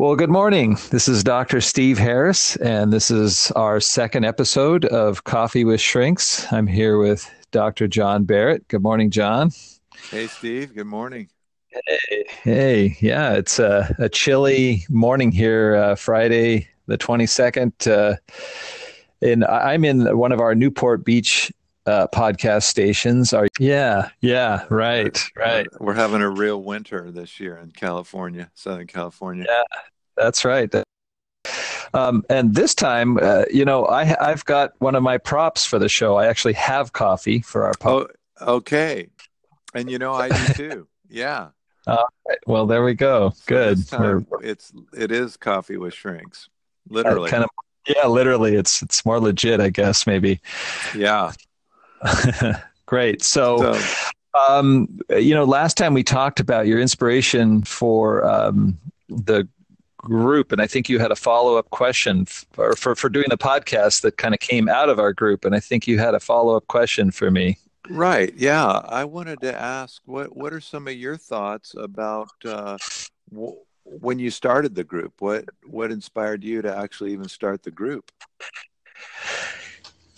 Well, good morning. This is Dr. Steve Harris, and this is our second episode of Coffee with Shrinks. I'm here with Dr. John Barrett. Good morning, John. Hey, Steve. Good morning. Hey, hey. yeah, it's a, a chilly morning here, uh, Friday, the 22nd. Uh, and I'm in one of our Newport Beach uh, podcast stations. Are yeah, yeah, right, right. We're having a real winter this year in California, Southern California. Yeah, that's right. Um, and this time, uh, you know, I, I've got one of my props for the show. I actually have coffee for our podcast. Oh, okay. And you know, I do too. Yeah. Uh, well, there we go. So Good. Time, it's it is coffee with shrinks, literally. Uh, kind of. Yeah, literally. It's it's more legit, I guess. Maybe. Yeah. Great. So, so, um, you know, last time we talked about your inspiration for um, the group, and I think you had a follow up question for, for, for doing the podcast that kind of came out of our group, and I think you had a follow up question for me. Right. Yeah, I wanted to ask what what are some of your thoughts about uh, w- when you started the group? What what inspired you to actually even start the group?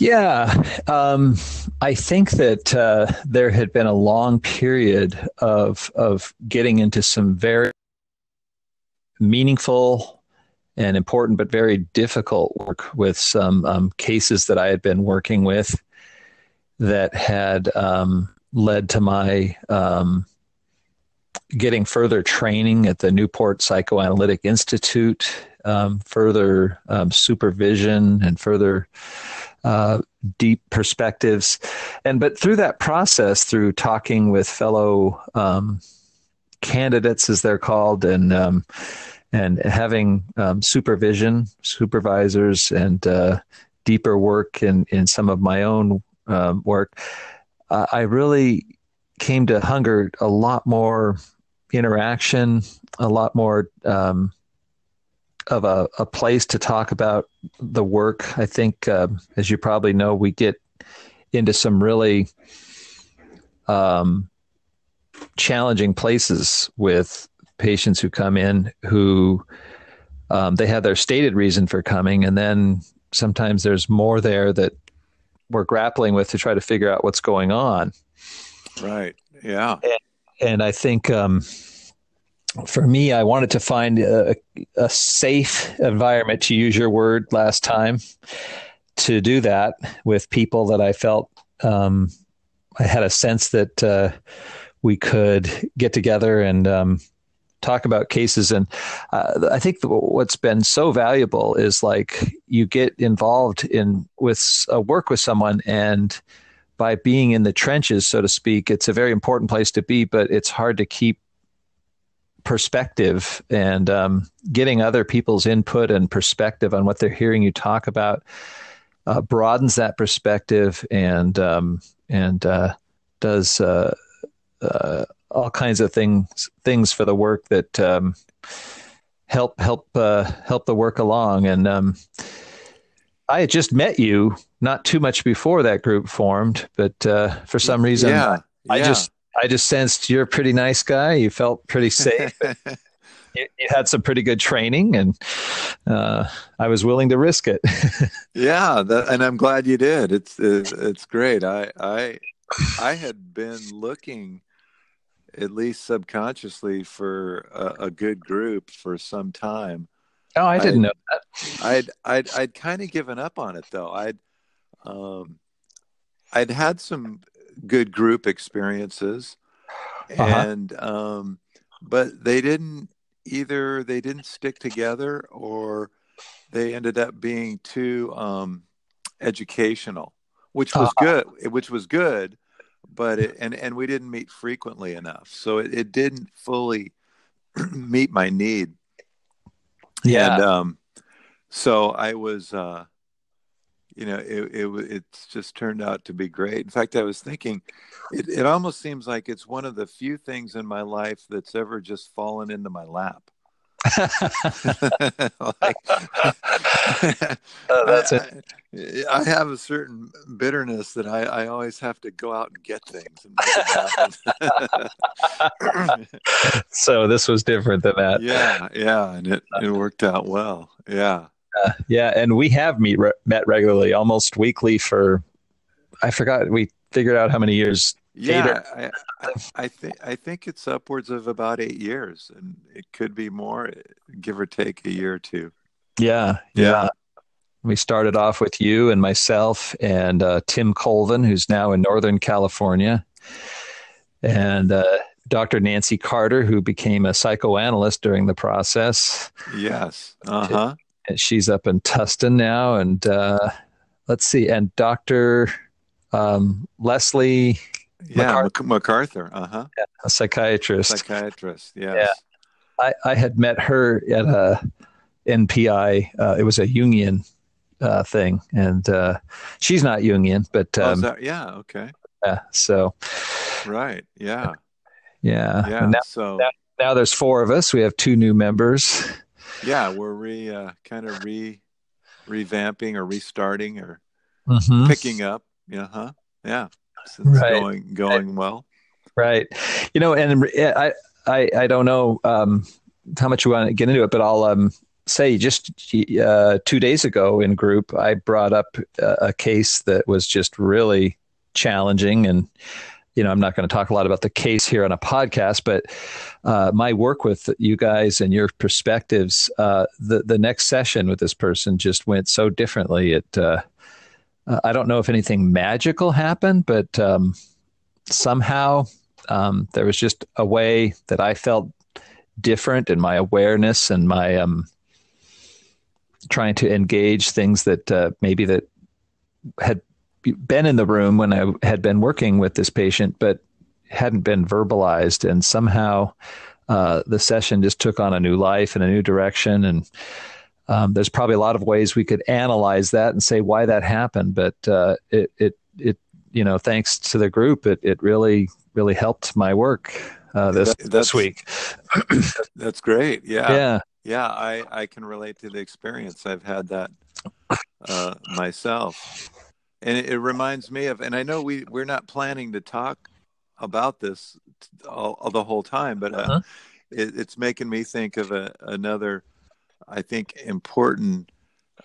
Yeah, um, I think that uh, there had been a long period of of getting into some very meaningful and important, but very difficult work with some um, cases that I had been working with that had um, led to my um, getting further training at the Newport Psychoanalytic Institute, um, further um, supervision, and further uh, deep perspectives. And but through that process, through talking with fellow um, candidates, as they're called, and um, and having um, supervision, supervisors, and uh, deeper work in in some of my own um, work, uh, I really came to hunger a lot more interaction, a lot more um, of a, a place to talk about the work. I think, uh, as you probably know, we get into some really um, challenging places with patients who come in who um, they have their stated reason for coming, and then sometimes there's more there that we're grappling with to try to figure out what's going on. Right. Yeah. And, and I think um, for me, I wanted to find a, a, safe environment, to use your word last time, to do that with people that I felt um, I had a sense that uh, we could get together and um, talk about cases. And uh, I think what's been so valuable is like you get involved in with a work with someone and by being in the trenches, so to speak, it's a very important place to be, but it's hard to keep perspective and um, getting other people's input and perspective on what they're hearing you talk about uh, broadens that perspective and um, and uh, does uh, uh all kinds of things things for the work that um, help help uh, help the work along. And um, I had just met you not too much before that group formed, but uh, for some reason, yeah, I, I just I just sensed you're a pretty nice guy. You felt pretty safe. you, you, had some pretty good training, and uh, I was willing to risk it. yeah, that, and I'm glad you did. It's, it's it's great. I I I had been looking, at least subconsciously, for a, a good group for some time. Oh, I didn't I'd, know that. I'd I'd I'd kind of given up on it though. I'd um, I'd had some good group experiences, uh-huh. and um, but they didn't either. They didn't stick together, or they ended up being too um, educational, which was uh-huh. good. Which was good, but it, and and we didn't meet frequently enough, so it, it didn't fully meet my need. Yeah. And um, so I was. Uh, you know, it, it it's just turned out to be great. In fact, I was thinking, it, it almost seems like it's one of the few things in my life that's ever just fallen into my lap. like, Uh, that's I, it. I, I have a certain bitterness that I, I always have to go out and get things. And make it happen. So this was different than that. yeah, yeah, and it, it worked out well. Yeah, Uh, yeah, and we have meet re- met regularly, almost weekly for. I forgot we figured out how many years. yeah. I, I, I think I think it's upwards of about eight years, and it could be more, give or take a year or two. Yeah, Yeah. We started off with you and myself and uh, Tim Colvin, who's now in Northern California, and uh, Dr. Nancy Carter, who became a psychoanalyst during the process. Yes. Uh huh. And she's up in Tustin now, and uh, let's see, and Dr. Um, Leslie, Yeah. Mac- MacArthur. Uh huh. a psychiatrist. Psychiatrist. Yes. I, I had met her at a NPI. Uh, it was a Jungian uh, thing, and uh, she's not Jungian, but Oh, um, that, yeah. Okay. yeah, so Right. Yeah. yeah. Yeah. Now, so now- now there's four of us. We have two new members. Yeah, we're re uh, kind of re revamping or restarting or Mhm. picking up. Yeah. Huh. Yeah. It's Right. going going well. Right. You know, and I I I don't know um, how much you want to get into it, but I'll um, say just uh, two days ago in group, I brought up a, a case that was just really challenging and. You know, I'm not going to talk a lot about the case here on a podcast, but uh, my work with you guys and your perspectives, uh, the the next session with this person just went so differently. It, uh, uh, I don't know if anything magical happened, but um, somehow um, there was just a way that I felt different in my awareness and my um, trying to engage things that uh, maybe that had been in the room when I had been working with this patient, but hadn't been verbalized, and somehow uh, the session just took on a new life and a new direction. And um, there's probably a lot of ways we could analyze that and say why that happened, but uh, it it it you know thanks to the group, it it really really helped my work uh, this That- this week. That's great. Yeah. Yeah. Yeah, I, I can relate to the experience. I've had that uh, myself. And it, it reminds me of, and I know we, we're not planning to talk about this all, all the whole time, but uh, Uh-huh. it, it's making me think of a, another, I think, important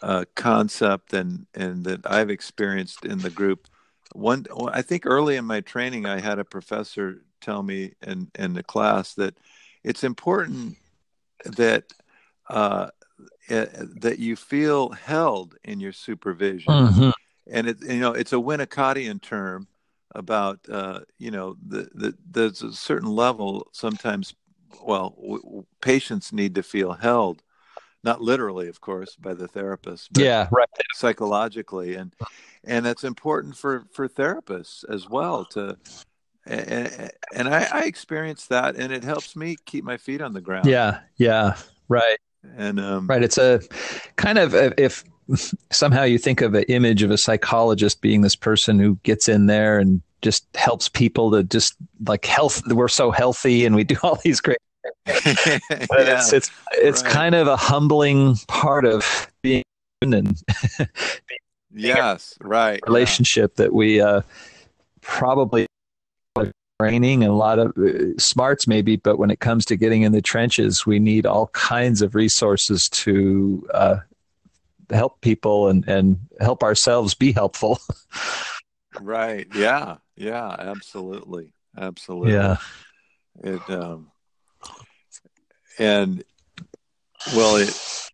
uh, concept and, and that I've experienced in the group. One, I think early in my training, I had a professor tell me in, in the class that it's important that uh, eh, that you feel held in your supervision, Mhm. And it you know it's a Winnicottian term about uh, you know the, the there's a certain level sometimes well w- patients need to feel held not literally of course by the therapist but Yeah. Right. psychologically and and that's important for for therapists as well to and, and I, I experience that and it helps me keep my feet on the ground Yeah. Yeah. Right. and um Right. It's a kind of if somehow you think of an image of a psychologist being this person who gets in there and just helps people to just like health. We're so healthy and we do all these great. But yeah, it's it's it's right. kind of a humbling part of being human and yes right yeah. relationship that we uh, probably training and a lot of uh, smarts maybe but when it comes to getting in the trenches we need all kinds of resources to uh, help people and, and help ourselves be helpful. Right. Yeah. Yeah. Absolutely. Absolutely. Yeah. It um and well it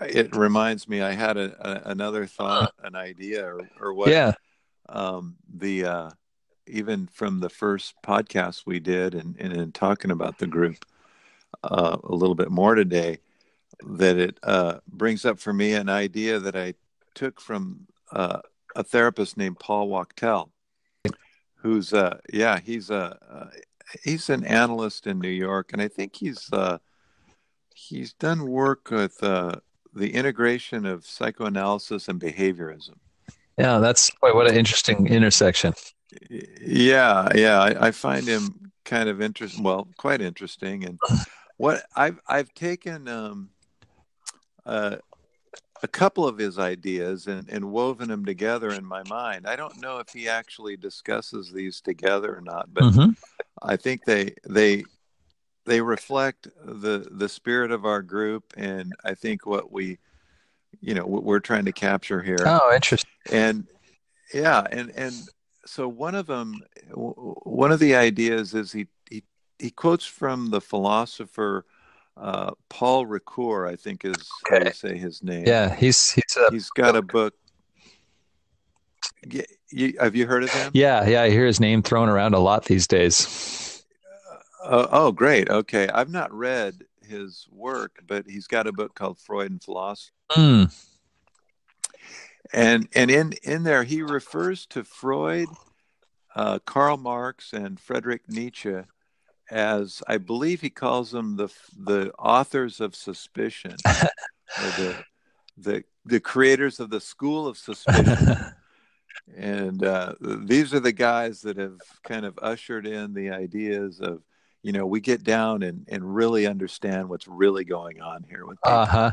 it reminds me i had a, a another thought an idea or, or what yeah. um the uh even from the first podcast we did and, and in talking about the group uh, a little bit more today that it uh, brings up for me an idea that i took from uh, a therapist named paul wachtel who's uh yeah he's a uh, he's an analyst in new york and i think he's uh he's done work with uh the integration of psychoanalysis and behaviorism. Yeah that's boy, what an interesting intersection. Yeah yeah I, I find him kind of interesting well quite interesting and what i've i've taken um uh a couple of his ideas and, and woven them together in my mind. I don't know if he actually discusses these together or not, but mm-hmm. I think they they they reflect the the spirit of our group and I think what we you know what we're trying to capture here. Oh, interesting. And yeah, and and so one of them one of the ideas is he he he quotes from the philosopher uh, Paul Ricoeur, I think is okay. how you say his name. Yeah, he's he's a he's got a book. You, have you heard of him? Yeah, yeah, I hear his name thrown around a lot these days. Uh, oh, great. Okay, I've not read his work, but he's got a book called Freud and Philosophy. Mm. And and in in there he refers to Freud, uh, Karl Marx, and Friedrich Nietzsche as I believe he calls them the the authors of suspicion, or the the the creators of the school of suspicion. and uh, these are the guys that have kind of ushered in the ideas of you know we get down and and really understand what's really going on here with people. Uh-huh.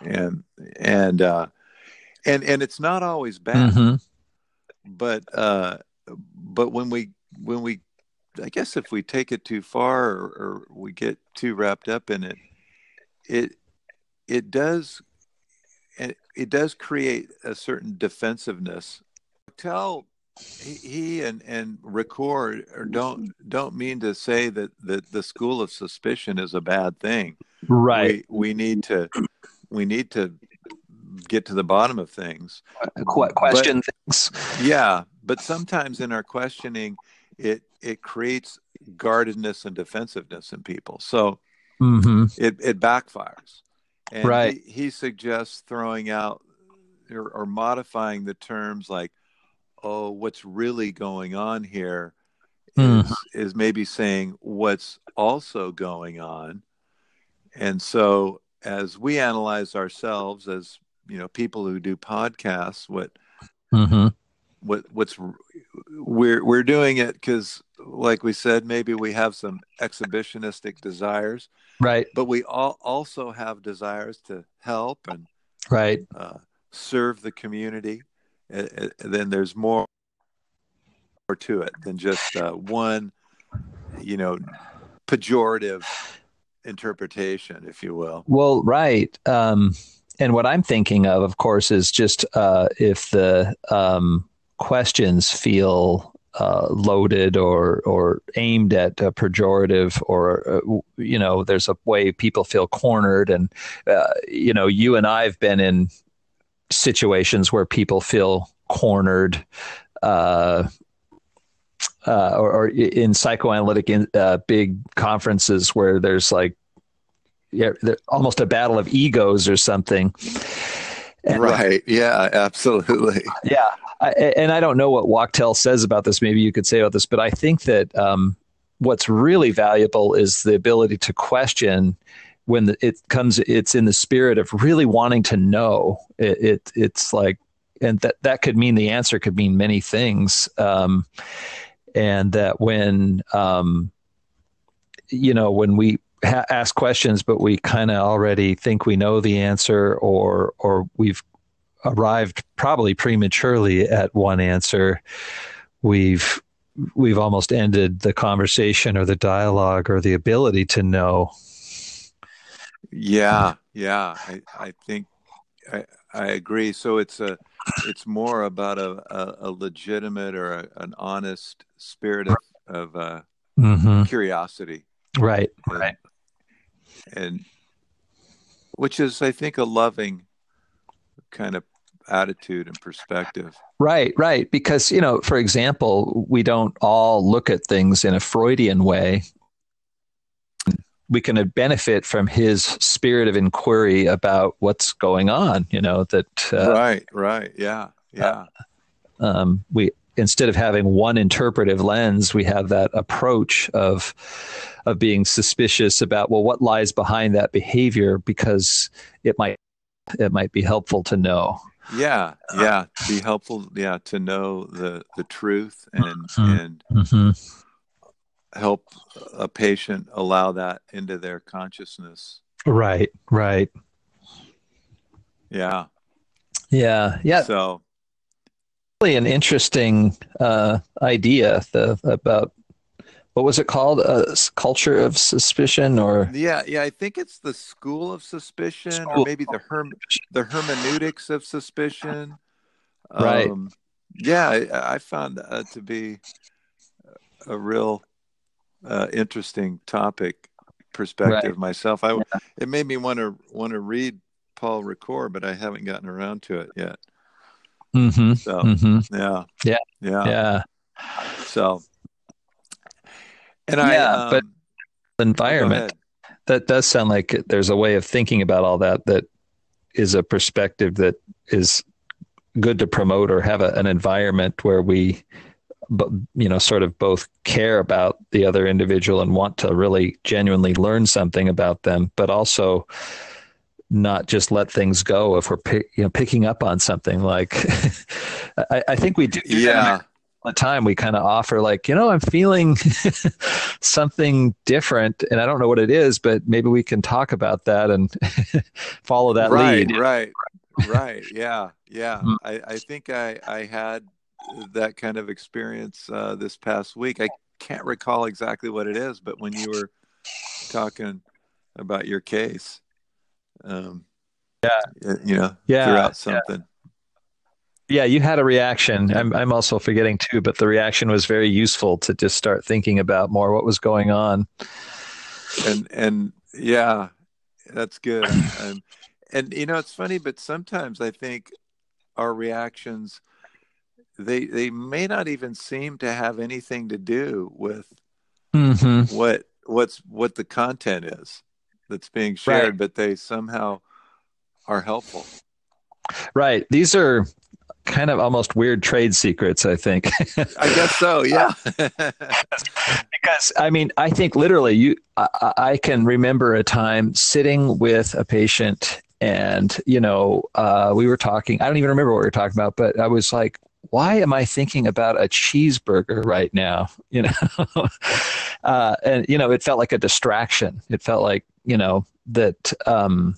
and and uh and and it's not always bad mm-hmm. but uh but when we when we I guess if we take it too far or, or, we get too wrapped up in it, it it does it, it does create a certain defensiveness. Tell he and and Ricoeur don't mm-hmm. don't mean to say that that the school of suspicion is a bad thing. Right. We, we need to we need to get to the bottom of things. Uh, question but, things. Yeah, but sometimes in our questioning it it creates guardedness and defensiveness in people. So mm-hmm. it it backfires. And right. He, he suggests throwing out or, or, modifying the terms like, "Oh, what's really going on here mm. is, is maybe saying what's also going on." And so, as we analyze ourselves as you know people who do podcasts, what mm-hmm what what's we're we're doing it because like we said maybe we have some exhibitionistic desires. Right. But we all also have desires to help and right. uh, serve the community. And, then there's more to it than just uh, one you know pejorative interpretation if you will. Well right um and what i'm thinking of of course is just uh if the um questions feel uh, loaded or or aimed at a pejorative or uh, you know there's a way people feel cornered and uh, you know you and I've been in situations where people feel cornered uh, uh, or, or, in psychoanalytic in, big conferences where there's like yeah, almost a battle of egos or something and, right. Yeah, absolutely. Yeah. I, and I don't know what Wachtel says about this. Maybe you could say about this, but I think that um, what's really valuable is the ability to question when the, it comes. It's in the spirit of really wanting to know. It, it it's like, and that that could mean the answer could mean many things. Um, and that when um, you know when we ha- ask questions, but we kind of already think we know the answer, or or we've arrived probably prematurely at one answer. We've we've almost ended the conversation or the dialogue or the ability to know. Yeah, yeah, I, I think I, I agree. So it's a it's more about a, a, a legitimate or a, an honest spirit of, of uh, mm-hmm. curiosity. Right, and, right and which is i think a loving kind of attitude and perspective. Right right. Because you know for example we don't all look at things in a freudian way. We can benefit from his spirit of inquiry about what's going on you know that uh, right right. Yeah yeah. uh, um, we instead of having one interpretive lens, we have that approach of of being suspicious about well, what lies behind that behavior because it might it might be helpful to know. Yeah, yeah, be helpful. Yeah, to know the the truth and mm-hmm. and mm-hmm. help a patient allow that into their consciousness. Right, right. Yeah. Yeah. Yeah. So really an interesting uh, idea the, about what was it called? A uh, culture of suspicion, or yeah, yeah. I think it's the school of suspicion, school. or maybe the herm the hermeneutics of suspicion. Right. Um, yeah, I, I found that to be a real uh, interesting topic perspective right. myself. I yeah. it made me want to want to read Paul Ricoeur, but I haven't gotten around to it yet. Mm-hmm. So mm-hmm. yeah, yeah, yeah, yeah. So, and I, yeah, um, but environment that does sound like there's a way of thinking about all that that is a perspective that is good to promote or have a, an environment where we you know sort of both care about the other individual and want to really genuinely learn something about them but also not just let things go if we're pick, you know picking up on something. Like I, I, think we do, do yeah. the time. We kind of offer like you know i'm feeling something different and i don't know what it is but maybe we can talk about that and follow that right, lead. right right. Yeah yeah. Mm-hmm. I, I think i i had that kind of experience uh, this past week. I can't recall exactly what it is but when you were talking about your case um, yeah, you know, yeah, throughout something. Yeah. yeah. you had a reaction. I'm I'm also forgetting too, but the reaction was very useful to just start thinking about more what was going on. And and yeah, that's good. and, and you know, it's funny, but sometimes I think our reactions they they may not even seem to have anything to do with mm-hmm. what what's what the content is that's being shared, right. but they somehow are helpful. Right. These are kind of almost weird trade secrets, I think. I guess so, yeah. because I mean, I think literally you I, I, can remember a time sitting with a patient and, you know, uh, we were talking, I don't even remember what we were talking about, but I was like, why am I thinking about a cheeseburger right now? You know, uh, and you know, it felt like a distraction. It felt like you know that um,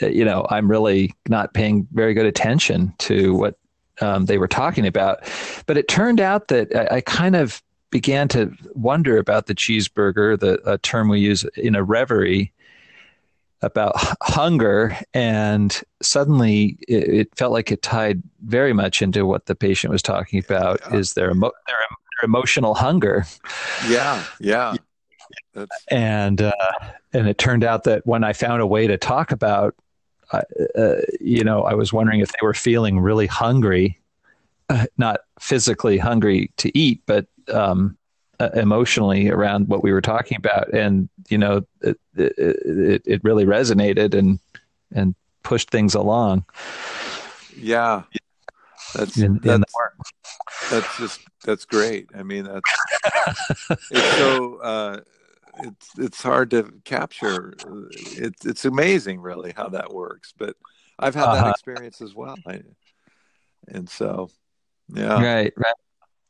you know I'm really not paying very good attention to what um, they were talking about. But it turned out that I, I, kind of began to wonder about the cheeseburger, the a term we use in a reverie about hunger and suddenly it, it, felt like it tied very much into what the patient was talking about yeah. is their, emo- their, their, emotional hunger yeah yeah That's... and uh, and it turned out that when i found a way to talk about uh, uh, you know i was wondering if they were feeling really hungry uh, not physically hungry to eat but um, uh, emotionally around what we were talking about, and you know, it, it, it really resonated and and pushed things along. Yeah, that's in, that's, in that's just that's great. I mean, that's it's so uh, it's it's hard to capture. It's it's amazing, really, how that works. But I've had uh-huh. that experience as well, I, and so yeah, right, right.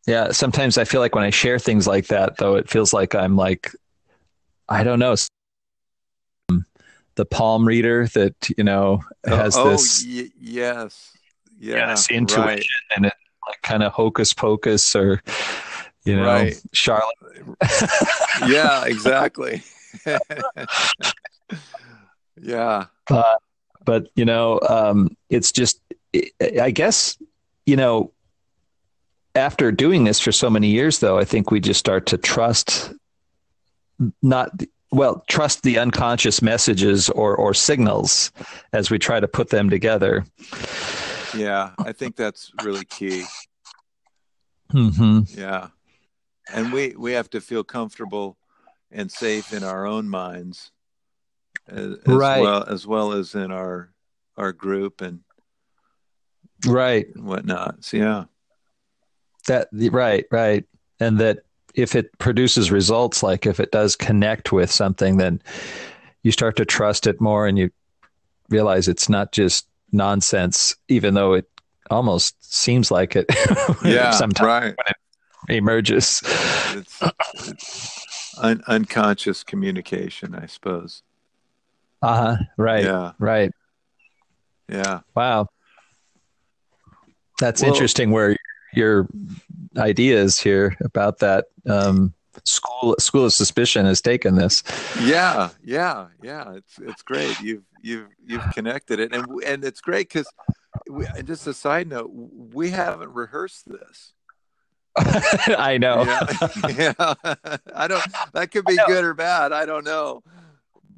Yeah, sometimes I feel like when I share things like that, though, it feels like I'm like, I don't know, the palm reader that you know oh, has oh, this. Y- yes, yeah, yeah this intuition right. and it like kind of hocus pocus or you know right. Charlotte. yeah, exactly. yeah, but but you know, um, it's just I guess you know after doing this for so many years, though, I think we just start to trust not well trust the unconscious messages or or signals as we try to put them together. Yeah, I think that's really key. Mm-hmm. Yeah, and we we have to feel comfortable and safe in our own minds, as, as right. well as well as in our our group and right and whatnot. So yeah. That right, right, and that if it produces results, like if it does connect with something, then you start to trust it more, and you realize it's not just nonsense, even though it almost seems like it. yeah, sometimes right. when it emerges. It's, it's un- unconscious communication, I suppose. Uh huh. Right. Yeah. Right. Yeah. Wow. That's Well- interesting where your ideas here about that um, school school of suspicion has taken this. Yeah, yeah, yeah. It's it's great. You've you've you've connected it, and and it's great because just a side note, we haven't rehearsed this. I know. Yeah, yeah. I don't. That could be good or bad. I don't know.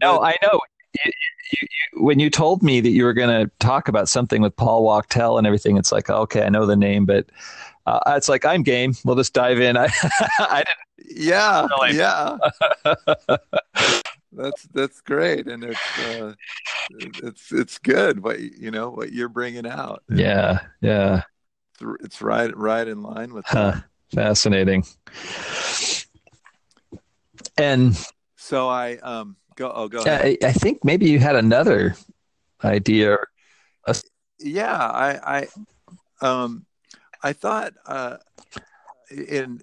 No, But- I know. You, you, you, when you told me that you were going to talk about something with Paul Wachtel and everything, it's like, okay, I know the name, but uh, it's like I'm game. We'll just dive in. I, I yeah, Really? yeah. that's that's great, and it's uh, it's it's good. What you know, what you're bringing out. Yeah, yeah. It's, it's right right in line with Huh. that. Fascinating. And So I um go. Oh, go ahead. I, I think maybe you had another idea. yeah i i um i thought uh in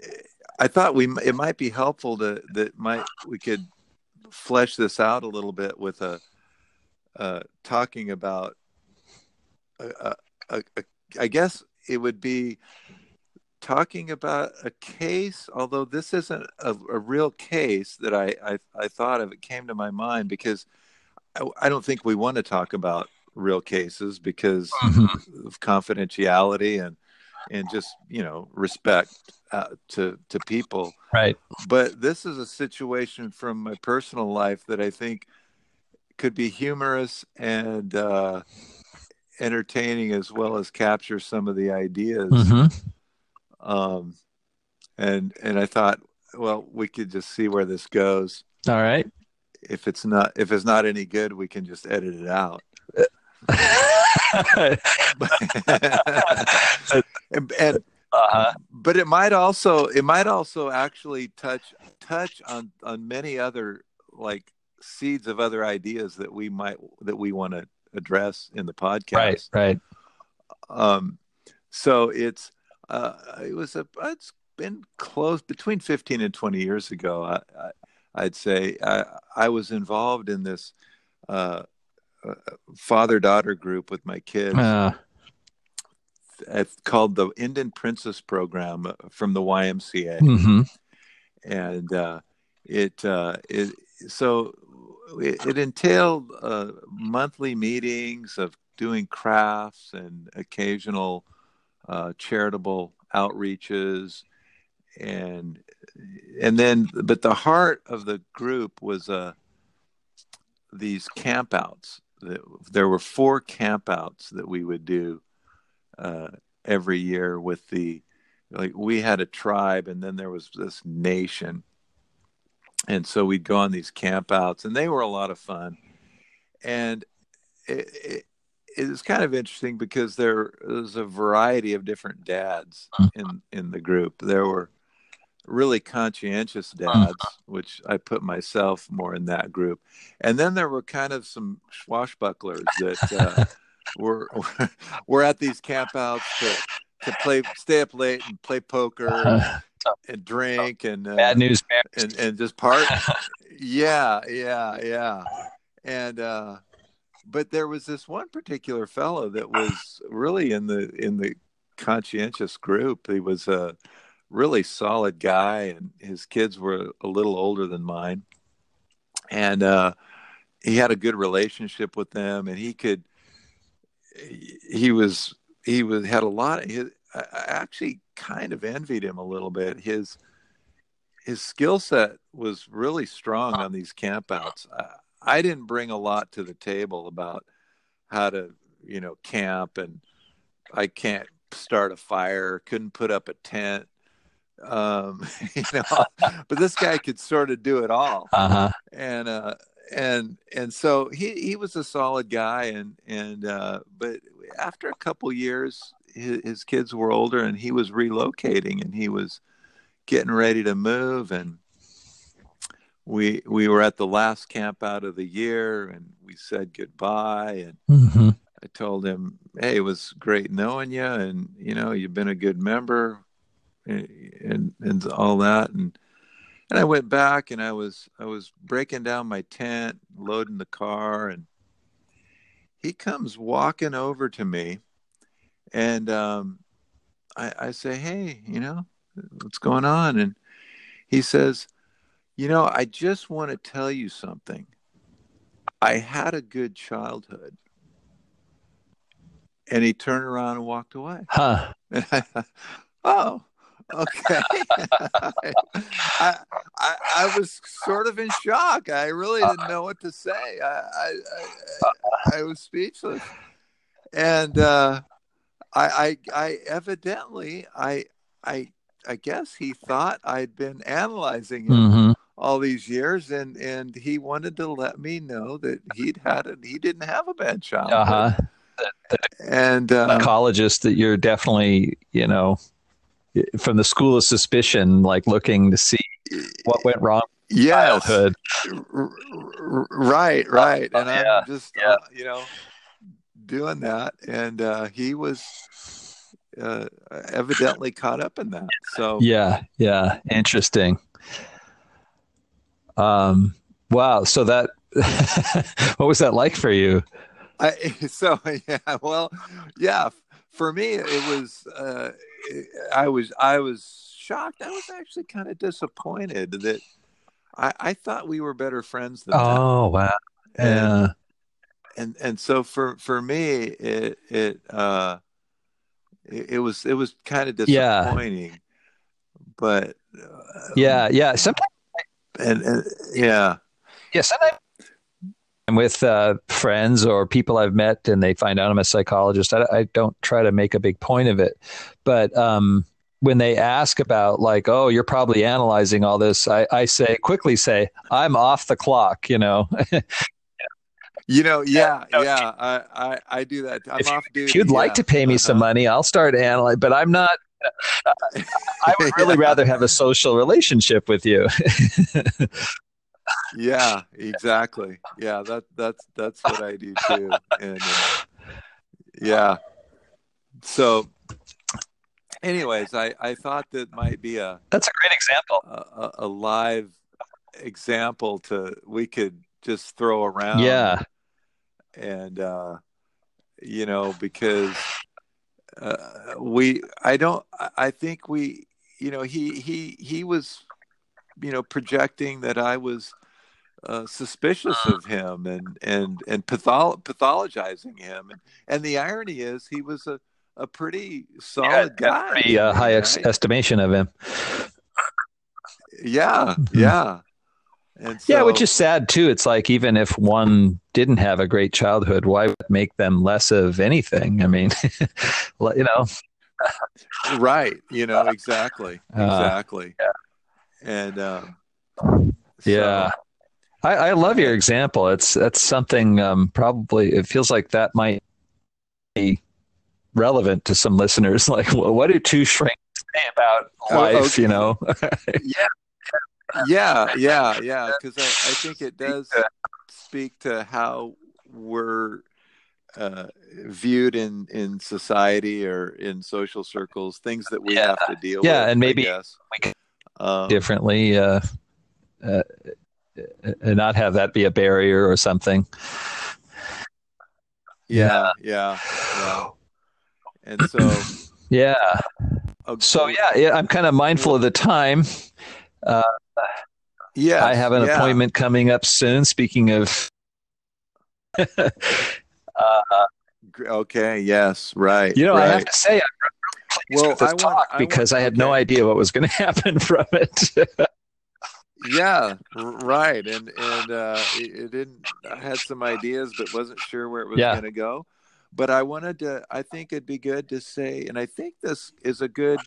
i thought we it might be helpful to that might we could flesh this out a little bit with a uh talking about a, a, a, a, i guess it would be talking about a case although this isn't a, a real case that I, I i thought of. It came to my mind because I, I don't think we want to talk about real cases because of confidentiality and and just you know respect uh, to to people. Right. but this is a situation from my personal life that i think could be humorous and uh entertaining as well as capture some of the ideas hmm um and and i thought well we could just see where this goes All right. if it's not if it's not any good we can just edit it out and, and uh-huh. but it might also it might also actually touch touch on on many other like seeds of other ideas that we might that we want to address in the podcast. Right. Right. um so it's uh it was a it's been close between 15 and 20 years ago i, i'd say. I i was involved in this uh father daughter group with my kids. Uh, it's called the Indian Princess Program uh, from the YMCA, hmm and uh, it uh, it so it, entailed uh, monthly meetings of doing crafts and occasional uh, charitable outreaches, and and then but the heart of the group was uh, these campouts. There were four campouts that we would do uh, every year with the like we had a tribe and then there was this nation and so we'd go on these campouts and they were a lot of fun. And it, it, it was kind of interesting because there was a variety of different dads in in the group. There were really conscientious dads which i put myself more in that group. And then there were kind of some swashbucklers that uh, were were at these campouts to to play stay up late and play poker Uh, and drink and uh, bad news bears. and and just part yeah yeah yeah. And uh but there was this one particular fellow that was really in the in the conscientious group. He was a really solid guy and his kids were a little older than mine. And uh he had a good relationship with them and he could he was he was had a lot of his I actually kind of envied him a little bit. His his skill set was really strong on these campouts. I, I didn't bring a lot to the table about how to you know camp and i can't start a fire couldn't put up a tent um you know but this guy could sort of do it all. Uh-huh. and uh and and so he he was a solid guy and and uh but after a couple years his, his kids were older and he was relocating and he was getting ready to move and we we were at the last camp out of the year and we said goodbye and hmm I told him, "Hey, it was great knowing you, and you know you've been a good member, and and, and all that." And and I went back and I was I was breaking down my tent, loading the car, and he comes walking over to me, and um, I, I say, "Hey, you know, what's going on?" And he says, "You know, I just want to tell you something. I had a good childhood." And he turned around and walked away. Huh. oh, okay. I, I, I was sort of in shock. I really didn't know what to say. I I, I, I was speechless, and uh, I, I I evidently I I I guess he thought I'd been analyzing him Mm-hmm. all these years, and and he wanted to let me know that he'd had it. He didn't have a bad childhood, Uh huh. and uh, Psychologist that you're definitely, you know, from the school of suspicion, like looking to see what went wrong yes, childhood. Right, right, and Yeah, I'm just yeah. uh, you know doing that, and uh, he was uh, evidently caught up in that. So Yeah, yeah, interesting. Um, wow. So that, what was that like for you? I so yeah, well, yeah. For me, it was uh, I was I was shocked. I was actually kind of disappointed that I, I thought we were better friends than that. Oh, wow. Yeah. and and so for for me it it uh it, it was it was kind of Yeah. disappointing but uh, Yeah. Yeah. Sometimes, and, and yeah yeah, sometimes I'm with uh, friends or people I've met and they find out I'm a psychologist. I, I don't try to make a big point of it. But um, when they ask about, like, oh, you're probably analyzing all this, I, I say, quickly say, I'm off the clock, you know? you know yeah yeah I, I i do that i'm if, off duty if you'd like to pay me some Uh-huh. money, I'll start analyzing, but I'm not. I would really rather have a social relationship with you. yeah exactly yeah that that's that's what i do too and uh, yeah so anyways i i thought that might be a That's a great example. a, a- a live example to we could just throw around Yeah. and uh you know because uh, we i don't I- i think we you know he he he was you know projecting that i was uh, suspicious of him and and and patholo- pathologizing him and and the irony is he was a a pretty solid guy Pretty uh, high ex- estimation of him. yeah Mhm. yeah and so, yeah, which is sad too. It's like even if one didn't have a great childhood, why would make them less of anything? I mean, you know, right you know exactly Uh, exactly yeah. And um yeah. I, I love your example. It's that's something um, probably it feels like that might be relevant to some listeners. Like, well, what do two shrinks say about Oh, life? okay. You know, yeah yeah yeah yeah. because I, I think it does speak to how we're uh, viewed in in society or in social circles things that we Yeah. have to deal Yeah, with Yeah, and maybe we can um, differently, uh, uh, and not have that be a barrier or something. yeah yeah yeah and so Yeah. uh, So yeah, yeah I'm kind of mindful of the time. uh, yeah I have an yeah. appointment coming up soon. Speaking of, uh, okay yes right you know, I have to say, I'm really pleased Well, with this I want- talk I want- because I had no idea what was going to happen from it. yeah right and and uh it, it didn't i had some ideas but wasn't sure where it was Yeah. going to go but i wanted to i think it'd be good to say and i think this is a good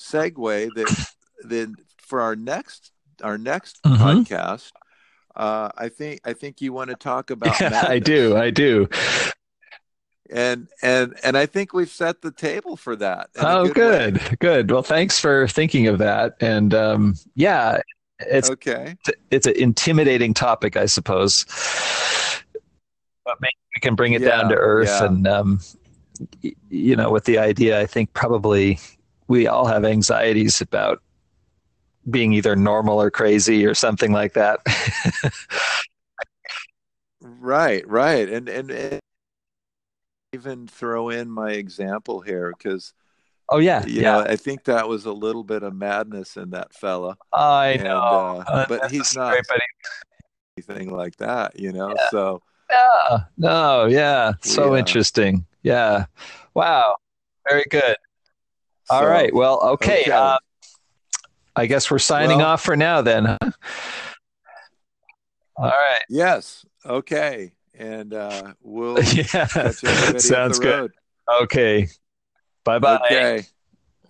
segue that then for our next our next Mhm. podcast uh i think i think you want to talk about Yeah, I do. I do. And and and i think we've set the table for that Oh, way. good, good. Well, thanks for thinking of that. And um, yeah, it's okay it's an intimidating topic, I suppose. But maybe we can bring it Yeah, down to earth, yeah. and um, you know, with the idea, I think probably we all have anxieties about being either normal or crazy or something like that. right right and and, and even throw in my example here because Oh yeah, you yeah. know I think that was a little bit of madness in that fella, I and know, uh, Uh, but he's not great, anything like that, you know. Yeah. So no, no, yeah, so We, uh, interesting. Yeah, wow, very good. All so, right, well, okay. okay. Uh, I guess we're signing Well- off for now then. Huh? All right. Yes. Okay. And uh, we'll Yeah, sounds good. Okay. Bye bye. Okay.